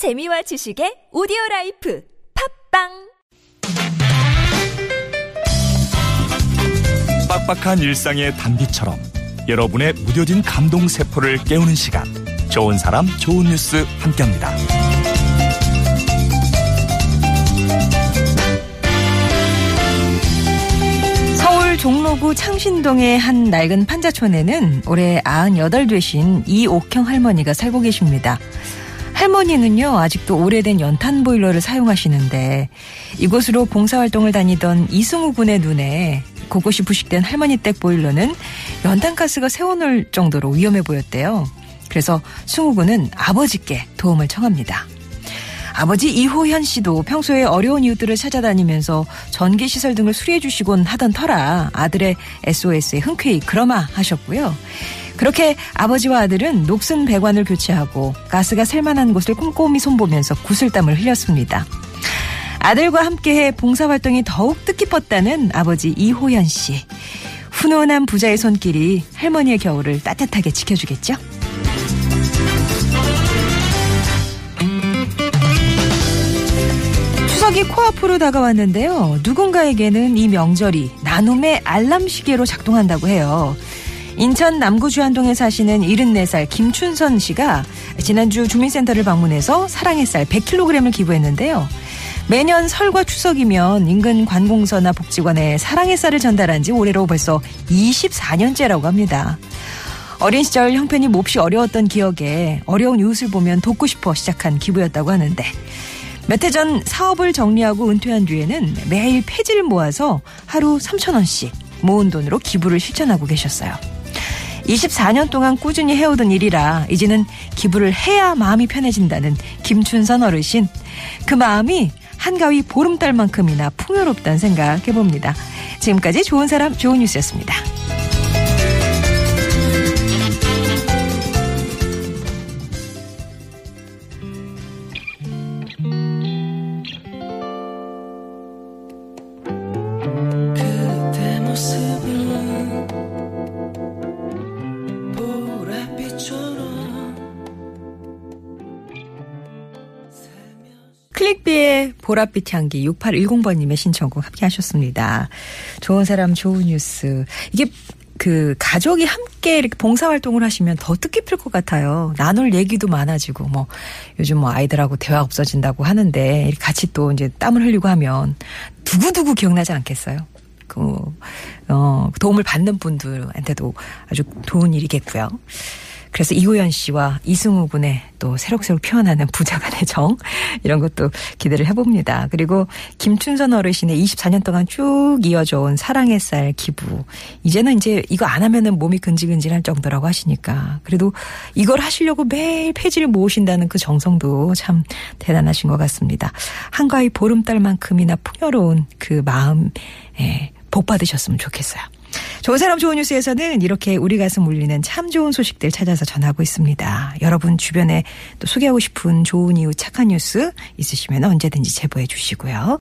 재미와 지식의 오디오 라이프 팟빵 빡빡한 일상의 단비처럼 여러분의 무뎌진 감동 세포를 깨우는 시간 좋은 사람 좋은 뉴스 함께합니다. 서울 종로구 창신동의 한 낡은 판자촌에는 올해 98 되신 이옥형 할머니가 살고 계십니다. 할머니는요, 아직도 오래된 연탄 보일러를 사용하시는데 이곳으로 봉사활동을 다니던 이승우 군의 눈에 그곳이 부식된 할머니 댁 보일러는 연탄가스가 새어놓을 정도로 위험해 보였대요. 그래서 승우 군은 아버지께 도움을 청합니다. 아버지 이호현 씨도 평소에 어려운 이웃들을 찾아다니면서 전기 시설 등을 수리해 주시곤 하던 터라 아들의 SOS에 흔쾌히 그러마 하셨고요. 그렇게 아버지와 아들은 녹슨 배관을 교체하고 가스가 셀만한 곳을 꼼꼼히 손보면서 구슬땀을 흘렸습니다. 아들과 함께해 봉사활동이 더욱 뜻깊었다는 아버지 이호연 씨. 훈훈한 부자의 손길이 할머니의 겨울을 따뜻하게 지켜주겠죠? 추석이 코앞으로 다가왔는데요. 누군가에게는 이 명절이 나눔의 알람 시계로 작동한다고 해요. 인천 남구 주안동에 사시는 74살 김춘선 씨가 지난주 주민센터를 방문해서 사랑의 쌀 100kg을 기부했는데요. 매년 설과 추석이면 인근 관공서나 복지관에 사랑의 쌀을 전달한 지 올해로 벌써 24년째라고 합니다. 어린 시절 형편이 몹시 어려웠던 기억에 어려운 이웃을 보면 돕고 싶어 시작한 기부였다고 하는데 몇 해 전 사업을 정리하고 은퇴한 뒤에는 매일 폐지를 모아서 하루 3천원씩 모은 돈으로 기부를 실천하고 계셨어요. 24년 동안 꾸준히 해오던 일이라 이제는 기부를 해야 마음이 편해진다는 김춘선 어르신. 그 마음이 한가위 보름달만큼이나 풍요롭다는 생각 해 봅니다. 지금까지 좋은 사람 좋은 뉴스였습니다. 모습은 클릭비의 보랏빛 향기 6810번님의 신청곡 함께 하셨습니다. 좋은 사람 좋은 뉴스. 이게 그 가족이 함께 이렇게 봉사활동을 하시면 더 뜻깊을 것 같아요. 나눌 얘기도 많아지고 뭐 요즘 뭐 아이들하고 대화 없어진다고 하는데 같이 또 이제 땀을 흘리고 하면 두고두고 기억나지 않겠어요? 그, 어, 도움을 받는 분들한테도 아주 좋은 일이겠고요. 그래서 이호연 씨와 이승우 군의 또 새록새록 피어나는 부자간의 정 이런 것도 기대를 해봅니다. 그리고 김춘선 어르신의 24년 동안 쭉 이어져 온 사랑의 쌀 기부 이제는 이제 이거 안 하면은 몸이 근질근질할 정도라고 하시니까 그래도 이걸 하시려고 매일 폐지를 모으신다는 그 정성도 참 대단하신 것 같습니다. 한가위 보름달만큼이나 풍요로운 그 마음 에 복 받으셨으면 좋겠어요. 좋은 사람 좋은 뉴스에서는 이렇게 우리 가슴 울리는 참 좋은 소식들 찾아서 전하고 있습니다. 여러분 주변에 또 소개하고 싶은 좋은 이유 착한 뉴스 있으시면 언제든지 제보해 주시고요.